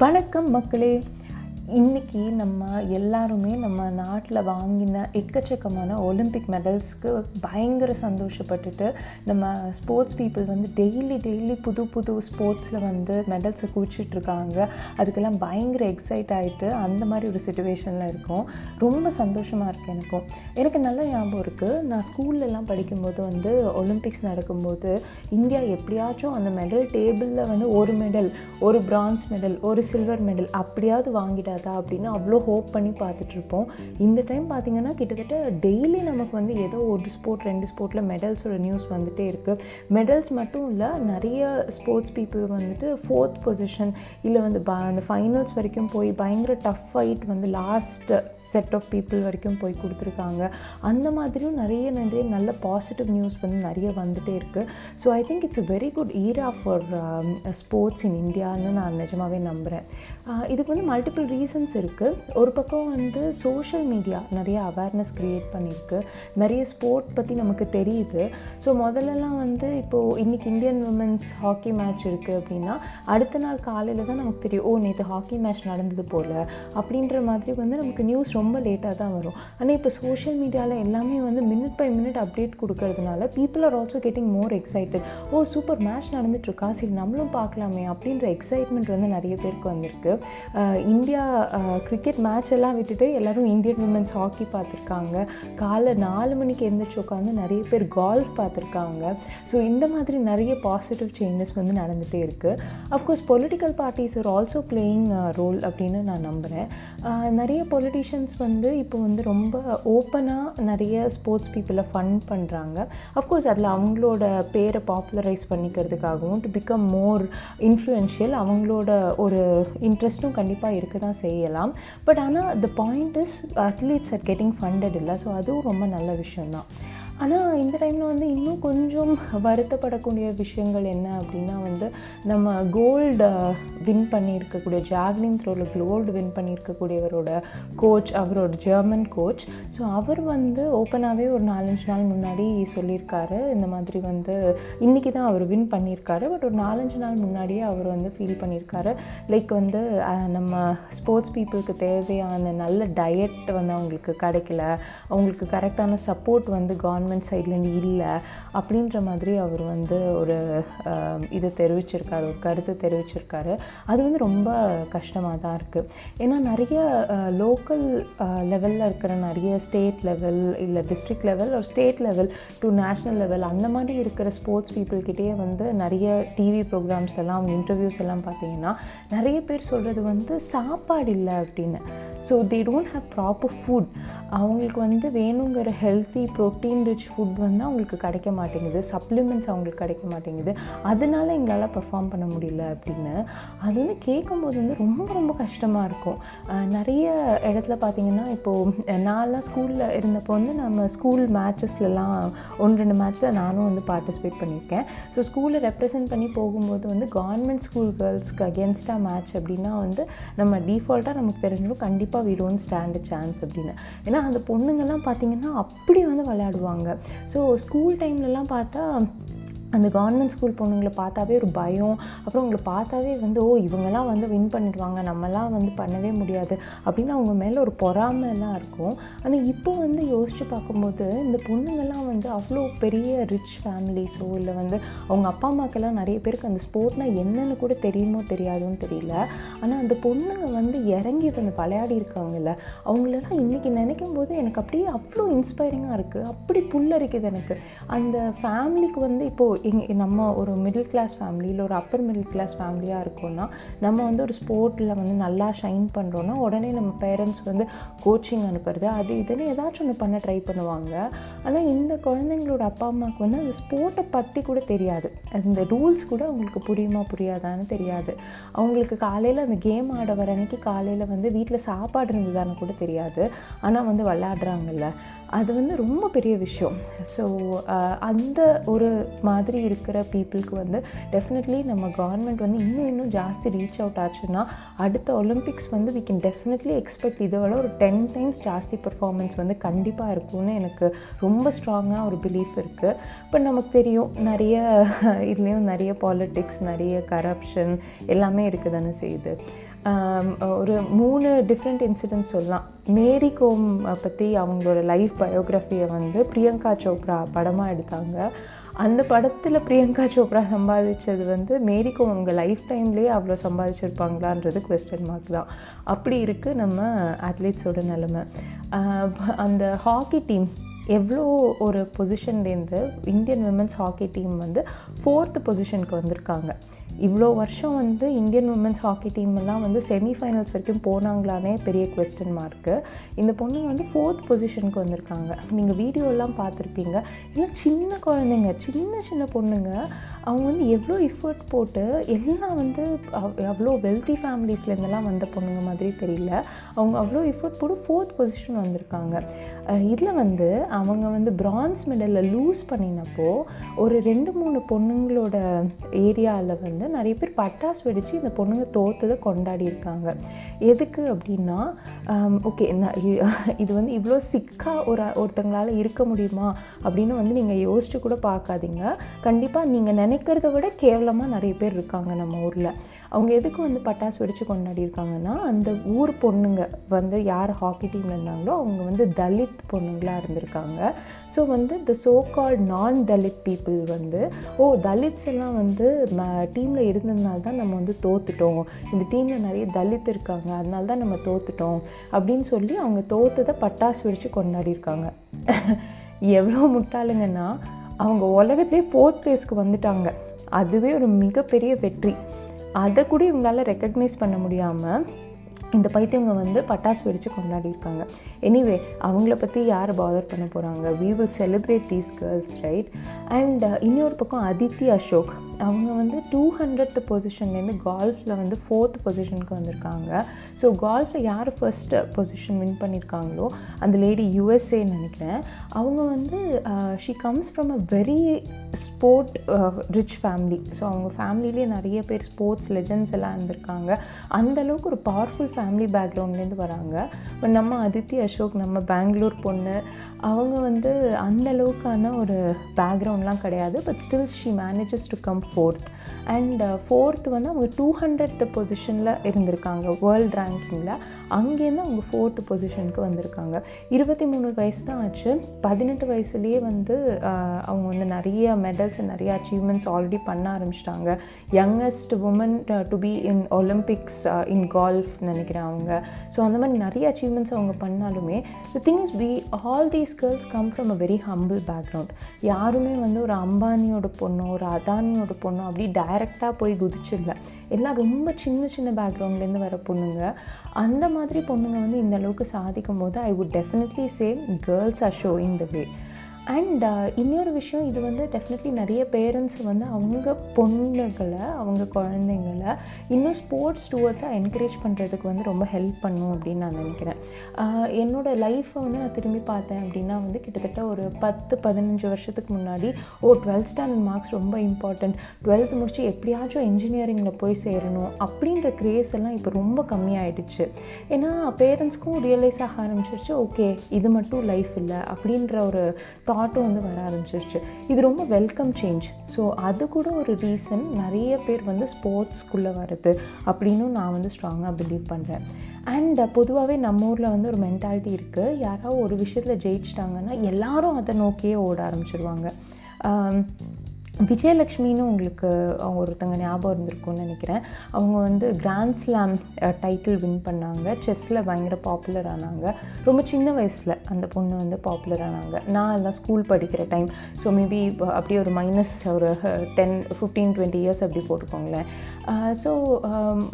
வணக்கம் மக்களே. இன்றைக்கி நம்ம எல்லாருமே நம்ம நாட்டில் வாங்கின எக்கச்சக்கமான ஒலிம்பிக் மெடல்ஸ்க்கு பயங்கர சந்தோஷப்பட்டுட்டு நம்ம ஸ்போர்ட்ஸ் பீப்புள் வந்து டெய்லி டெய்லி புது புது ஸ்போர்ட்ஸில் வந்து மெடல்ஸை குவிச்சிட்ருக்காங்க அதுக்கெல்லாம் பயங்கர எக்ஸைட் ஆகிட்டு அந்த மாதிரி ஒரு சுச்சுவேஷனில் இருக்கும். ரொம்ப சந்தோஷமாக இருக்குது எனக்கும். எனக்கு நல்ல ஞாபகம் இருக்குது நான் ஸ்கூல்லலாம் படிக்கும்போது வந்து ஒலிம்பிக்ஸ் நடக்கும்போது இந்தியா எப்படியாச்சும் அந்த மெடல் டேபிளில் வந்து ஒரு மெடல் ஒரு பிரான்ஸ் மெடல் ஒரு சில்வர் மெடல் அப்படியாவது வராதா அப்படின்னு அவ்வளோ ஹோப் பண்ணி பார்த்துட்ருப்போம். இந்த டைம் பார்த்திங்கன்னா கிட்டத்தட்ட டெய்லி நமக்கு வந்து ஏதோ ஒரு ஸ்போர்ட் ரெண்டு ஸ்போர்ட்டில் மெடல்ஸோட நியூஸ் வந்துகிட்டே இருக்குது மெடல்ஸ் மட்டும் இல்லை நிறைய ஸ்போர்ட்ஸ் பீப்புள் வந்துட்டு ஃபோர்த் பொசிஷன் இல்லை வந்து ப அந்த ஃபைனல்ஸ் வரைக்கும் போய் பயங்கர டஃப் ஃபைட் வந்து லாஸ்ட் செட் ஆஃப் பீப்புள் வரைக்கும் போய் கொடுத்துருக்காங்க. அந்த மாதிரியும் நிறைய நிறைய நல்ல பாசிட்டிவ் நியூஸ் வந்து நிறைய வந்துகிட்டே இருக்குது so I think it's a very good era for sports in இந்தியான்னு நான் நிஜமாகவே நம்புகிறேன் இதுக்கு வந்து மல்டிபிள் ரீசன் ரீசன்ஸ் இருக்குது ஒரு பக்கம் வந்து சோஷியல் மீடியா நிறைய அவேர்னஸ் க்ரியேட் பண்ணியிருக்கு நிறைய ஸ்போர்ட் பற்றி நமக்கு தெரியுது. ஸோ முதல்லலாம் வந்து இப்போது இன்றைக்கி இந்தியன் உமன்ஸ் ஹாக்கி மேட்ச் இருக்குது அப்படின்னா அடுத்த நாள் காலையில் தான் நமக்கு தெரியும் ஓ நேற்று ஹாக்கி மேட்ச் நடந்தது போல். அப்படின்ற மாதிரி வந்து நமக்கு நியூஸ் ரொம்ப லேட்டாக தான் வரும். ஆனால் இப்போ சோஷியல் மீடியாவில் எல்லாமே வந்து மினிட் பை மினிட் அப்டேட் கொடுக்கறதுனால people are also getting more excited oh super match நடந்துட்டுருக்கா சரி நம்மளும் பார்க்கலாமே. அப்படின்ற எக்ஸைட்மெண்ட் வந்து நிறைய பேருக்கு வந்திருக்கு. இந்தியா கிரிக்கெட் மேட்ச் எல்லாம் விட்டுட்டு எல்லோரும் இந்தியன் உமன்ஸ் ஹாக்கி பார்த்துருக்காங்க. காலை நாலு மணிக்கு எழுந்திரிச்சு உட்காந்து நிறைய பேர் கால்ஃப் பார்த்துருக்காங்க. ஸோ இந்த மாதிரி நிறைய பாசிட்டிவ் சேஞ்சஸ் வந்து நடந்துகிட்டே இருக்குது of course political parties are also playing role அப்படின்னு நான் நம்புகிறேன் நிறைய பொலிட்டிஷியன்ஸ் வந்து இப்போ வந்து ரொம்ப ஓப்பனாக நிறைய ஸ்போர்ட்ஸ் பீப்புளை ஃபண்ட் பண்ணுறாங்க அஃப்கோர்ஸ் அதில் அவங்களோட பேரை பாப்புலரைஸ் பண்ணிக்கிறதுக்காகவும் டு பிகம் மோர் இன்ஃப்ளூயன்ஷியல் அவங்களோட ஒரு இன்ட்ரெஸ்ட்டும் கண்டிப்பாக இருக்க தான் செய்யலாம். பட் ஆனால் the point is athletes are getting funded இல்லை. ஸோ அதுவும் ரொம்ப நல்ல விஷயந்தான் ஆனால் இந்த டைமில் வந்து இன்னும் கொஞ்சம் வருத்தப்படக்கூடிய விஷயங்கள் என்ன அப்படின்னா வந்து நம்ம கோல்டு வின் பண்ணியிருக்கக்கூடிய ஜாவ்லின் த்ரோவில் கோல்டு வின் பண்ணியிருக்கக்கூடியவரோட கோச் அவரோட ஜெர்மன் கோச் ஸோ அவர் வந்து ஓப்பனாகவே ஒரு நாலஞ்சு நாள் முன்னாடி சொல்லியிருக்காரு. இந்த மாதிரி வந்து இன்றைக்கி தான் அவர் வின் பண்ணியிருக்காரு. பட் ஒரு நாலஞ்சு நாள் முன்னாடியே அவர் வந்து ஃபீல் பண்ணியிருக்காரு. லைக் வந்து நம்ம ஸ்போர்ட்ஸ் பீப்புளுக்கு தேவையான நல்ல டயட் வந்து அவங்களுக்கு கிடைக்கல. அவங்களுக்கு கரெக்டான சப்போர்ட் வந்து கவர்மெண்ட் கவர்மெண்ட் சைட்லேருந்து இல்லை அப்படின்ற மாதிரி அவர் வந்து ஒரு இதை தெரிவிச்சிருக்காரு ஒரு கருத்து தெரிவிச்சிருக்காரு. அது வந்து ரொம்ப கஷ்டமாக தான் இருக்குது ஏன்னா நிறைய லோக்கல் லெவலில் இருக்கிற நிறைய ஸ்டேட் லெவல் இல்லை டிஸ்ட்ரிக்ட் லெவல் ஒரு state level to national level அந்த மாதிரி இருக்கிற ஸ்போர்ட்ஸ் பீப்புள்கிட்டே வந்து நிறைய டிவி ப்ரோக்ராம்ஸ் எல்லாம் அவங்க இன்டர்வியூஸ் எல்லாம் பார்த்தீங்கன்னா நிறைய பேர் சொல்கிறது வந்து சாப்பாடு இல்லை அப்படின்னு. So they don't have proper food அவங்களுக்கு வந்து வேணுங்கிற ஹெல்த்தி ப்ரோட்டீன் ரிச் ஃபுட் வந்து அவங்களுக்கு கிடைக்க மாட்டேங்குது. சப்ளிமெண்ட்ஸ் அவங்களுக்கு கிடைக்க மாட்டேங்குது. அதனால எங்களால் பெர்ஃபார்ம் பண்ண முடியல அப்படின்னு. அது வந்து கேட்கும்போது வந்து ரொம்ப ரொம்ப கஷ்டமாக இருக்கும். நிறைய இடத்துல பார்த்திங்கன்னா இப்போது நான்லாம் ஸ்கூலில் இருந்தப்போ வந்து நம்ம ஸ்கூல் மேட்சஸ்லலாம் ஒன்று ரெண்டு மேட்ச்சில் நானும் வந்து பார்ட்டிசிபேட் பண்ணியிருக்கேன். ஸோ ஸ்கூலில் ரெப்ரசென்ட் பண்ணி போகும்போது வந்து கவர்மெண்ட் ஸ்கூல் கேர்ள்ஸ்க்கு அகேன்ஸ்டாக மேட்ச் அப்படின்னா வந்து நம்ம டிஃபால்ட்டாக நமக்கு தெரிஞ்சிடும். கண்டிப்பாக வி டோன்ட் ஸ்டாண்ட் சான்ஸ் அப்படின்னு. ஏன்னா அந்த பொண்ணுங்கள்லாம் பார்த்திங்கன்னா அப்படி வந்து விளையாடுவாங்க. ஸோ ஸ்கூல் டைம்லலாம் பார்த்தா அந்த கவர்மெண்ட் ஸ்கூல் பொண்ணுங்களை பார்த்தாவே ஒரு பயம். அப்புறம் அவங்களை பார்த்தாவே வந்து ஓ இவங்கெல்லாம் வந்து வின் பண்ணிடுவாங்க. நம்மலாம் வந்து பண்ணவே முடியாது. அப்படின்னு அவங்க மேலே ஒரு பொறாமைலாம் இருக்கும். ஆனால் இப்போ வந்து யோசித்து பார்க்கும்போது இந்த பொண்ணுங்கள்லாம் வந்து அவ்வளோ பெரிய ரிச் ஃபேமிலிஸோ இல்லை வந்து அவங்க அப்பா அம்மாக்கெல்லாம் நிறைய பேருக்கு அந்த ஸ்போர்ட்னால் என்னென்னு கூட தெரியுமோ தெரியாதுன்னு தெரியல. ஆனால் அந்த பொண்ணுங்க வந்து இறங்கி வந்து விளையாடி இருக்காங்கல்ல அவங்களெல்லாம் இன்றைக்கி நினைக்கும் போது எனக்கு அப்படியே அவ்வளோ இன்ஸ்பைரிங்காக இருக்குது அப்படி புல்லரிக்குது எனக்கு. அந்த ஃபேமிலிக்கு வந்து இப்போது எங் நம்ம ஒரு மிடில் கிளாஸ் ஃபேமிலி இல்லை ஒரு அப்பர் மிடில் கிளாஸ் ஃபேமிலியாக இருக்கோம்னா நம்ம வந்து ஒரு ஸ்போர்ட்டில் வந்து நல்லா ஷைன் பண்ணுறோன்னா உடனே நம்ம பேரண்ட்ஸ் வந்து கோச்சிங் அனுப்புறது அது இதுன்னு ஏதாச்சும் ஒன்று பண்ண ட்ரை பண்ணுவாங்க. ஆனால் இந்த குழந்தைங்களோட அப்பா அம்மாவுக்கு வந்து அந்த ஸ்போர்ட்டை பற்றி கூட தெரியாது. அந்த ரூல்ஸ் கூட அவங்களுக்கு புரியுமா புரியாதான்னு தெரியாது. அவங்களுக்கு காலையில் அந்த கேம் ஆட வர அன்னைக்கு காலையில் வந்து வீட்டில் சாப்பாடு இருந்ததான்னு கூட தெரியாது. ஆனால் வந்து விளையாடுறாங்கல்ல. அது வந்து ரொம்ப பெரிய விஷயம். ஸோ அந்த ஒரு மாதிரி இருக்கிற பீப்புளுக்கு வந்து டெஃபினெட்லி நம்ம கவர்மெண்ட் வந்து இன்னும் இன்னும் ஜாஸ்தி ரீச் அவுட் ஆச்சுன்னா அடுத்த ஒலிம்பிக்ஸ் வந்து வி கேன் டெஃபினெட்லி எக்ஸ்பெக்ட் இதோட ஒரு டென் டைம்ஸ் ஜாஸ்தி பர்ஃபார்மன்ஸ் வந்து கண்டிப்பாக இருக்கும்னு எனக்கு ரொம்ப ஸ்ட்ராங்காக ஒரு பிலீஃப் இருக்குது இப்போ நமக்கு தெரியும் நிறைய இதுலேயும் நிறைய பாலிட்டிக்ஸ் நிறைய கரப்ஷன் எல்லாமே இருக்குது தானே செய்யுது. ஒரு மூணு டிஃப்ரெண்ட் இன்சிடென்ட்ஸ் சொல்லலாம். மேரி கோம் பற்றி அவங்களோட லைஃப் பயோகிராஃபியை வந்து பிரியங்கா சோப்ரா படமாக எடுத்தாங்க. அந்த படத்தில் பிரியங்கா சோப்ரா சம்பாதிச்சது வந்து மேரி கோம் அவங்க லைஃப் டைம்லேயே அவ்வளோ சம்பாதிச்சிருப்பாங்களான்றது கொஸ்டின் மார்க் தான். அப்படி இருக்குது நம்ம அத்லீட்ஸோட நிலமை. அந்த ஹாக்கி டீம் எவ்வளோ ஒரு பொசிஷன்லேருந்து இந்தியன் விமன்ஸ் ஹாக்கி டீம் வந்து ஃபோர்த்து பொசிஷனுக்கு வந்திருக்காங்க. இவ்வளோ வருஷம் வந்து இந்தியன் உமன்ஸ் ஹாக்கி டீம்லாம் வந்து செமிஃபைனல்ஸ் வரைக்கும் போனாங்களானே பெரிய கொஸ்டின் மார்க்கு இந்த பொண்ணுங்க வந்து ஃபோர்த் பொசிஷனுக்கு வந்திருக்காங்க. நீங்கள் வீடியோலாம் பார்த்துருப்பீங்க. இல்லை சின்ன குழந்தைங்க சின்ன சின்ன பொண்ணுங்க அவங்க வந்து எவ்வளோ எஃபர்ட் போட்டு எல்லாம் வந்து அவ்வளோ வெல்த்தி ஃபேமிலிஸ்லேருந்தெல்லாம் வந்த பொண்ணுங்க மாதிரி தெரியல. அவங்க அவ்வளோ எஃபர்ட் போட்டு ஃபோர்த் பொசிஷன் வந்திருக்காங்க. இதில் வந்து அவங்க வந்து பிரான்ஸ் மெடலில் லூஸ் பண்ணினப்போ ஒரு ரெண்டு மூணு பொண்ணுங்களோட ஏரியாவில் வந்து நிறைய பேர் பட்டாசு வெடித்து இந்த பொண்ணுங்க தோத்ததை கொண்டாடி இருக்காங்க. எதுக்கு அப்படின்னா ஓகே இது வந்து இவ்வளோ சிக்காக ஒரு ஒருத்தங்களால் இருக்க முடியுமா அப்படின்னு வந்து நீங்கள் யோசிச்சு கூட பார்க்காதீங்க. கண்டிப்பாக நீங்கள் நினைக்கிறத விட கேவலமாக நிறைய பேர் இருக்காங்க நம்ம ஊரில். அவங்க எதுக்கு வந்து பட்டாசு வெடித்து கொண்டாடி இருக்காங்கன்னா அந்த ஊர் பொண்ணுங்க வந்து யார் ஹாக்கி டீமில் இருந்தாங்களோ அவங்க வந்து தலித் பொண்ணுங்களாக இருந்திருக்காங்க. ஸோ வந்து த சோ கால்ட் நான் தலித் பீப்புள் வந்து ஓ தலித்ஸ் எல்லாம் வந்து டீமில் இருந்ததுனால தான் நம்ம வந்து தோத்துட்டோம். இந்த டீமில் நிறைய தலித் இருக்காங்க அதனால தான் நம்ம தோத்துட்டோம். அப்படின்னு சொல்லி அவங்க தோத்ததை பட்டாசு வெடித்து கொண்டாடி இருக்காங்க. எவ்வளோ முட்டாளுங்கன்னா அவங்க உலகத்திலே ஃபோர்த் ப்ளேஸ்க்கு வந்துட்டாங்க. அதுவே ஒரு மிகப்பெரிய வெற்றி. அதை கூட இவங்களால் ரெக்கக்னைஸ் பண்ண முடியாமல் இந்த பைத்தியவங்க வந்து பட்டாசு வெடித்து கொண்டாடிருக்காங்க எனிவே அவங்கள பற்றி யார் பாதர் பண்ண போகிறாங்க we will celebrate these girls right and இன்னொரு பக்கம் அதித்தி அசோக் அவங்க வந்து டூ ஹண்ட்ரட் பொசிஷன்லேருந்து கால்ஃபில் வந்து ஃபோர்த் பொசிஷனுக்கு வந்திருக்காங்க. ஸோ கால்ஃபில் யார் ஃபர்ஸ்ட் பொசிஷன் வின் பண்ணியிருக்காங்களோ அந்த லேடி யூஎஸ்ஏன்னு நினைக்கிறேன். அவங்க வந்து she comes from a very sport rich family so அவங்க ஃபேமிலிலேயே நிறைய பேர் ஸ்போர்ட்ஸ் லெஜண்ட்ஸ் எல்லாம் இருந்திருக்காங்க. அந்தளவுக்கு ஒரு பவர்ஃபுல் ஃபேமிலி பேக்ரவுண்ட்லேருந்து வராங்க. இப்போ நம்ம அதித்தி அசோக் நம்ம பெங்களூர் பொண்ணு அவங்க வந்து அந்த அளவுக்கான ஒரு பேக்ரவுண்ட்லாம் கிடையாது. But still she manages to come fourth and fourth uh, வந்து அவங்க டூ ஹண்ட்ரட் பொசிஷனில் இருந்திருக்காங்க வேர்ல்ட் ரேங்கிங்கில் அங்கேருந்து அவங்க ஃபோர்த்து பொசிஷனுக்கு வந்திருக்காங்க. இருபத்தி மூணு வயசு தான் ஆச்சு. பதினெட்டு வயசுலேயே வந்து அவங்க வந்து நிறைய மெடல்ஸ் நிறைய அச்சீவ்மெண்ட்ஸ் ஆல்ரெடி பண்ண ஆரம்பிச்சிட்டாங்க. Youngest woman to be in Olympics in golf நினைக்கிறேன் அவங்க. ஸோ அந்த மாதிரி நிறைய அச்சீவ்மெண்ட்ஸ் அவங்க பண்ணாலுமே the thing is we all these girls come from a very humble background யாருமே வந்து ஒரு அம்பானியோட பொண்ணோ ஒரு அதானியோட பொண்ணோ அப்படி டைரெக்டாக போய் குதிச்சிடல எல்லாம் ரொம்ப சின்ன சின்ன பேக்ரவுண்ட்லேருந்து வர பொண்ணுங்க. அந்த மாதிரி பொண்ணுங்க வந்து இந்த அளவுக்கு சாதிக்கும் போது I would definitely say girls are showing the way and uh, இன்னொரு விஷயம் இது வந்து டெஃபினெட்லி நிறைய பேரண்ட்ஸ் வந்து அவங்க பொண்ணுகளை அவங்க குழந்தைங்கள இன்னும் ஸ்போர்ட்ஸ் டுவர்ட்ஸாக என்கரேஜ் பண்ணுறதுக்கு வந்து ரொம்ப ஹெல்ப் பண்ணும் அப்படின்னு நான் நினைக்கிறேன். என்னோடய என்னோட லைஃப்பை வந்து நான் திரும்பி பார்த்தேன் அப்படின்னா வந்து கிட்டத்தட்ட ஒரு பத்து பதினஞ்சு வருஷத்துக்கு முன்னாடி ஓ டுவெல்த் ஸ்டாண்டர்ட் மார்க்ஸ் ரொம்ப இம்பார்ட்டண்ட் டுவெல்த் முடிச்சு எப்படியாச்சும் இன்ஜினியரிங்கில் போய் சேரணும் அப்படின்ற கிரேஸ் எல்லாம் இப்போ ரொம்ப கம்மியாயிடுச்சு. ஏன்னா பேரண்ட்ஸ்க்கும் ரியலைஸ் ஆக ஆரம்பிச்சிருச்சு ஓகே இது மட்டும் லைஃப் இல்லை அப்படின்ற ஒரு தாட்டும் வந்து வர ஆரம்பிச்சிருச்சு. இது ரொம்ப வெல்கம் சேஞ்ச் ஸோ அது கூட ஒரு ரீசன் நிறைய பேர் வந்து ஸ்போர்ட்ஸ்குள்ளே வருது அப்படின்னும் நான் வந்து ஸ்ட்ராங்காக பிலீவ் பண்ணுறேன் அண்ட் பொதுவாகவே நம்ம ஊரில் வந்து ஒரு மென்டாலிட்டி இருக்குது யாராவது ஒரு விஷயத்தில் ஜெயிச்சிட்டாங்கன்னா எல்லாரும் அதை நோக்கியே ஓட ஆரம்பிச்சிருவாங்க. விஜயலக்ஷ்மின்னு உங்களுக்கு அவங்க ஒருத்தங்க ஞாபகம் இருந்திருக்கும்னு நினைக்கிறேன். அவங்க வந்து கிராண்ட் ஸ்லாம் டைட்டில் வின் பண்ணாங்க. செஸ்ஸில் பயங்கர பாப்புலர் ஆனாங்க. ரொம்ப சின்ன வயசில் அந்த பொண்ணு வந்து பாப்புலர் ஆனாங்க. நான் எல்லாம் ஸ்கூல் படிக்கிற டைம் ஸோ மேபி அப்படியே ஒரு மைனஸ் ஒரு டென் ஃபிஃப்டீன் டுவெண்ட்டி இயர்ஸ் அப்படி போட்டுக்கோங்களேன். ஸோ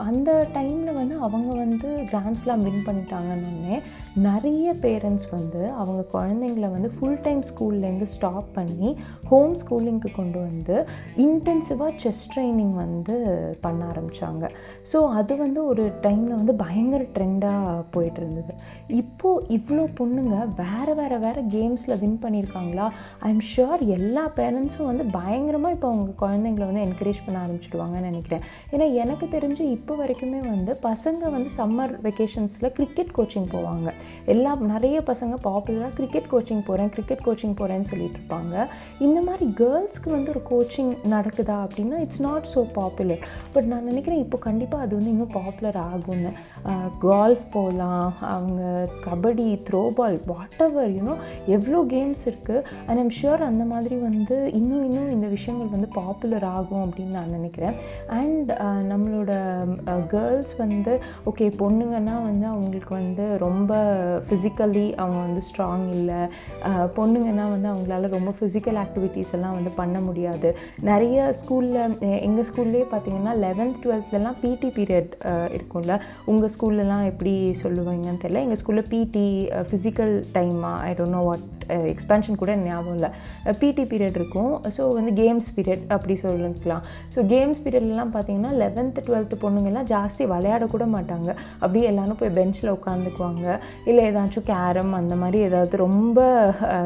அந்த டைமில் வந்து அவங்க வந்து கிராண்ட் ஸ்லாம் வின் பண்ணிட்டாங்கன்னு நிறைய பேரண்ட்ஸ் வந்து அவங்க குழந்தைங்கள வந்து ஃபுல் டைம் ஸ்கூல்லேருந்து ஸ்டாப் பண்ணி ஹோம் ஸ்கூலிங்க்கு கொண்டு வந்து இன்டென்சிவாக செஸ் ட்ரைனிங் வந்து பண்ண ஆரம்பித்தாங்க ஸோ அது வந்து ஒரு டைமில் வந்து பயங்கர ட்ரெண்டாக போயிட்டு இருந்தது. இப்போது இவ்வளோ பொண்ணுங்க வேறு வேறு வேறு கேம்ஸில் வின் பண்ணியிருக்காங்களா? ஐ எம் ஷுர் எல்லா பேரண்ட்ஸும் வந்து பயங்கரமாக இப்போ அவங்க குழந்தைங்கள வந்து என்கரேஜ் பண்ண ஆரம்பிச்சிடுவாங்கன்னு நினைக்கிறேன். ஏன்னா எனக்கு தெரிஞ்சு இப்போ வரைக்குமே வந்து பசங்க வந்து சம்மர் வெக்கேஷன்ஸில் கிரிக்கெட் கோச்சிங் போவாங்க. எல்லா நிறைய பசங்க பாப்புலராக கிரிக்கெட் கோச்சிங் போகிறேன் கிரிக்கெட் கோச்சிங் போகிறேன்னு சொல்லிட்டு இருப்பாங்க. இந்த மாதிரி கேர்ள்ஸ்க்கு வந்து ஒரு கோச்சிங் நடக்குதா அப்படின்னா it's not so popular but நான் நினைக்கிறேன் இப்போ கண்டிப்பாக அது வந்து இன்னும் பாப்புலர் ஆகும்னு. கால்ஃப் போகலாம் அவங்க kabaddi throwball whatever you know எவ்வளோ கேம்ஸ் இருக்குது அண்ட் ஐம் ஷுர் அந்த மாதிரி வந்து இன்னும் இன்னும் இந்த விஷயங்கள் வந்து பாப்புலர் ஆகும் அப்படின்னு நான் நினைக்கிறேன். அண்ட் நம்மளோட கேர்ள்ஸ் வந்து ஓகே பொண்ணுங்கன்னா வந்து அவங்களுக்கு வந்து ரொம்ப ஃபிசிக்கலி அவங்க வந்து ஸ்ட்ராங் இல்லை. பொண்ணுங்கன்னா வந்து அவங்களால ரொம்ப ஃபிசிக்கல் ஆக்டிவிட்டீஸ் எல்லாம் வந்து பண்ண முடியாது. நிறைய ஸ்கூலில் எங்கள் ஸ்கூல்லேயே பார்த்தீங்கன்னா லெவன்த் டுவெல்த்லலாம் பிடி பீரியட் இருக்கும்ல. உங்கள் ஸ்கூல்லலாம் எப்படி சொல்லுவீங்கன்னு தெரியல. எங்கள் ஸ்கூலில் பிடி ஃபிசிக்கல் டைமாக I don't know what expansion கூட ஞாபகம் இல்லை. பிடி பீரியட் இருக்கும். ஸோ வந்து கேம்ஸ் பீரியட் அப்படி சொல்லிக்கலாம். ஸோ கேம்ஸ் பீரியட்லாம் பார்த்தீங்கன்னா லெவன்த்து டுவெல்த்து பொண்ணுங்கெல்லாம் ஜாஸ்தி விளையாடக்கூட மாட்டாங்க. அப்படியே எல்லாரும் போய் பெஞ்சில் உட்காந்துக்குவாங்க. இல்லை ஏதாச்சும் கேரம் அந்த மாதிரி ஏதாவது ரொம்ப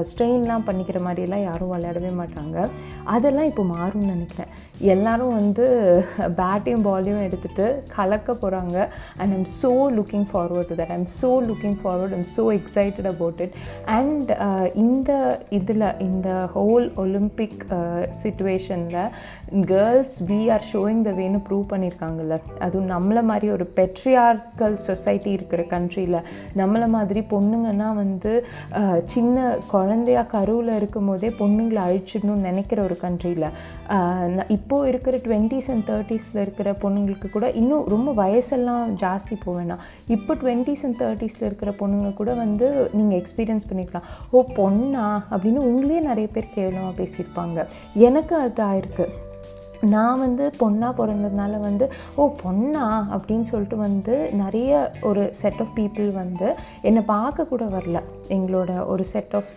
ஸ்ட்ரெயின்லாம் பண்ணிக்கிற மாதிரிலாம் யாரும் விளையாடவே மாட்டாங்க. அதெல்லாம் இப்போ மாறும்னு நினைக்கிறேன். எல்லோரும் வந்து பேட்டையும் பாலையும் எடுத்துகிட்டு கலக்க போகிறாங்க and I'm so looking forward to that I'm so looking forward I'm so excited about it and இந்த இதில் இந்த ஹோல் ஒலிம்பிக் சுச்சுவேஷனில் girls we are showing the வேன்னு prove பண்ணியிருக்காங்கல்ல அதுவும் நம்மளை மாதிரி ஒரு பெட்ரியார்கல் சொசைட்டி இருக்கிற கண்ட்ரியில் நம்மளை மாதிரி பொண்ணுங்கன்னா வந்து சின்ன குழந்தையா கருவில் இருக்கும் போதே பொண்ணுங்களை அழிச்சிடணும்னு நினைக்கிற ஒரு கண்ட்ரியில் இப்போது இருக்கிற டுவெண்ட்டீஸ் அண்ட் தேர்ட்டிஸில் இருக்கிற பொண்ணுங்களுக்கு கூட இன்னும் ரொம்ப வயசெல்லாம் ஜாஸ்தி போக வேணாம். இப்போ டுவெண்ட்டீஸ் அண்ட் தேர்ட்டிஸில் இருக்கிற பொண்ணுங்க கூட வந்து நீங்கள் எக்ஸ்பீரியன்ஸ் பண்ணிக்கலாம். ஓ பொண்ணா? அப்படின்னு உங்களே நிறைய பேர் கேவலமாக பேசியிருப்பாங்க. எனக்கு அது ஆயிருக்கு நான் வந்து பொண்ணாக பிறந்ததுனால வந்து ஓ பொண்ணா? அப்படின்னு சொல்லிட்டு வந்து நிறைய ஒரு செட் ஆஃப் பீப்புள் வந்து என்னை பார்க்க கூட வரல. எங்களோட ஒரு செட் ஆஃப்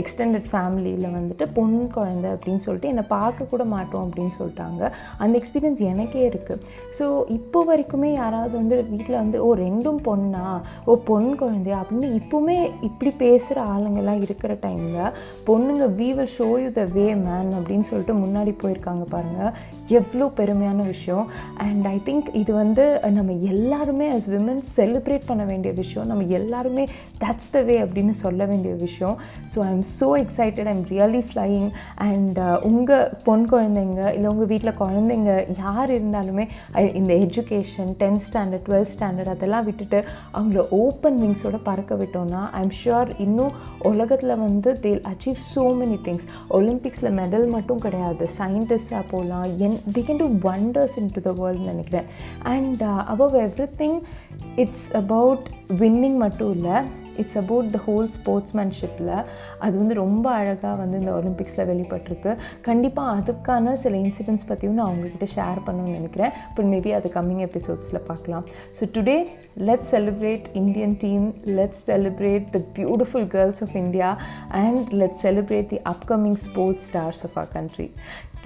எக்ஸ்டெண்டட் ஃபேமிலியில் வந்துட்டு பொன் குழந்தை அப்படின்னு சொல்லிட்டு என்னை பார்க்க கூட மாட்டோம் அப்படின்னு சொல்லிட்டாங்க. அந்த எக்ஸ்பீரியன்ஸ் எனக்கே இருக்குது ஸோ இப்போ வரைக்குமே யாராவது வந்து வீட்டில் வந்து ஓ ரெண்டும் பொண்ணா? ஓ பொன் குழந்தையா? அப்படின்னு இப்போவுமே இப்படி பேசுகிற ஆளுங்கெல்லாம் இருக்கிற டைமில் பொண்ணுங்க we will show you the way man அப்படின்னு சொல்லிட்டு முன்னாடி போயிருக்காங்க பாருங்கள் எவ்வளோ பெருமையான விஷயம். அண்ட் ஐ திங்க் இது வந்து நம்ம எல்லாருமே அஸ் விமன் செலிப்ரேட் பண்ண வேண்டிய விஷயம். நம்ம எல்லாருமே தட்ஸ் த வே அப்படின்னு சொல்ல வேண்டிய விஷயம். So I am so excited I'm really flying and உங்கள் பொன் குழந்தைங்க இல்லை உங்கள் வீட்டில் குழந்தைங்க யார் இருந்தாலுமே இந்த education tenth standard twelfth standard அதெல்லாம் விட்டுட்டு அவங்கள ஓப்பன் விங்ஸோட பறக்க விட்டோம்னா ஐ எம் ஷுர் இன்னும் உலகத்தில் வந்து they'll achieve so many things ஒலிம்பிக்ஸில் medal மட்டும் கிடையாது. சயின்டிஸ்டாக போகலாம் and they can do wonders in to the world நினைக்கிறேன். And above everything it's about winning மட்டும் இல்லை இட்ஸ் அபவுட் த ஹோல் ஸ்போர்ட்ஸ்மேன்ஷிப்பில் அது வந்து ரொம்ப அழகாக வந்து இந்த ஒலிம்பிக்ஸில் வெளிப்பட்டிருக்கு. கண்டிப்பாக அதுக்கான சில இன்சிடென்ட்ஸ் பற்றியும் நான் அவங்கக்கிட்ட ஷேர் பண்ணணும்னு நினைக்கிறேன். பட் மேபி அது கம்மிங் எபிசோட்ஸில் பார்க்கலாம். So today let's celebrate Indian team let's celebrate the beautiful girls of India and let's celebrate the upcoming sports stars of a country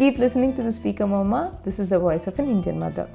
Keep listening to the Speaker Mama. This is the voice of an Indian mother.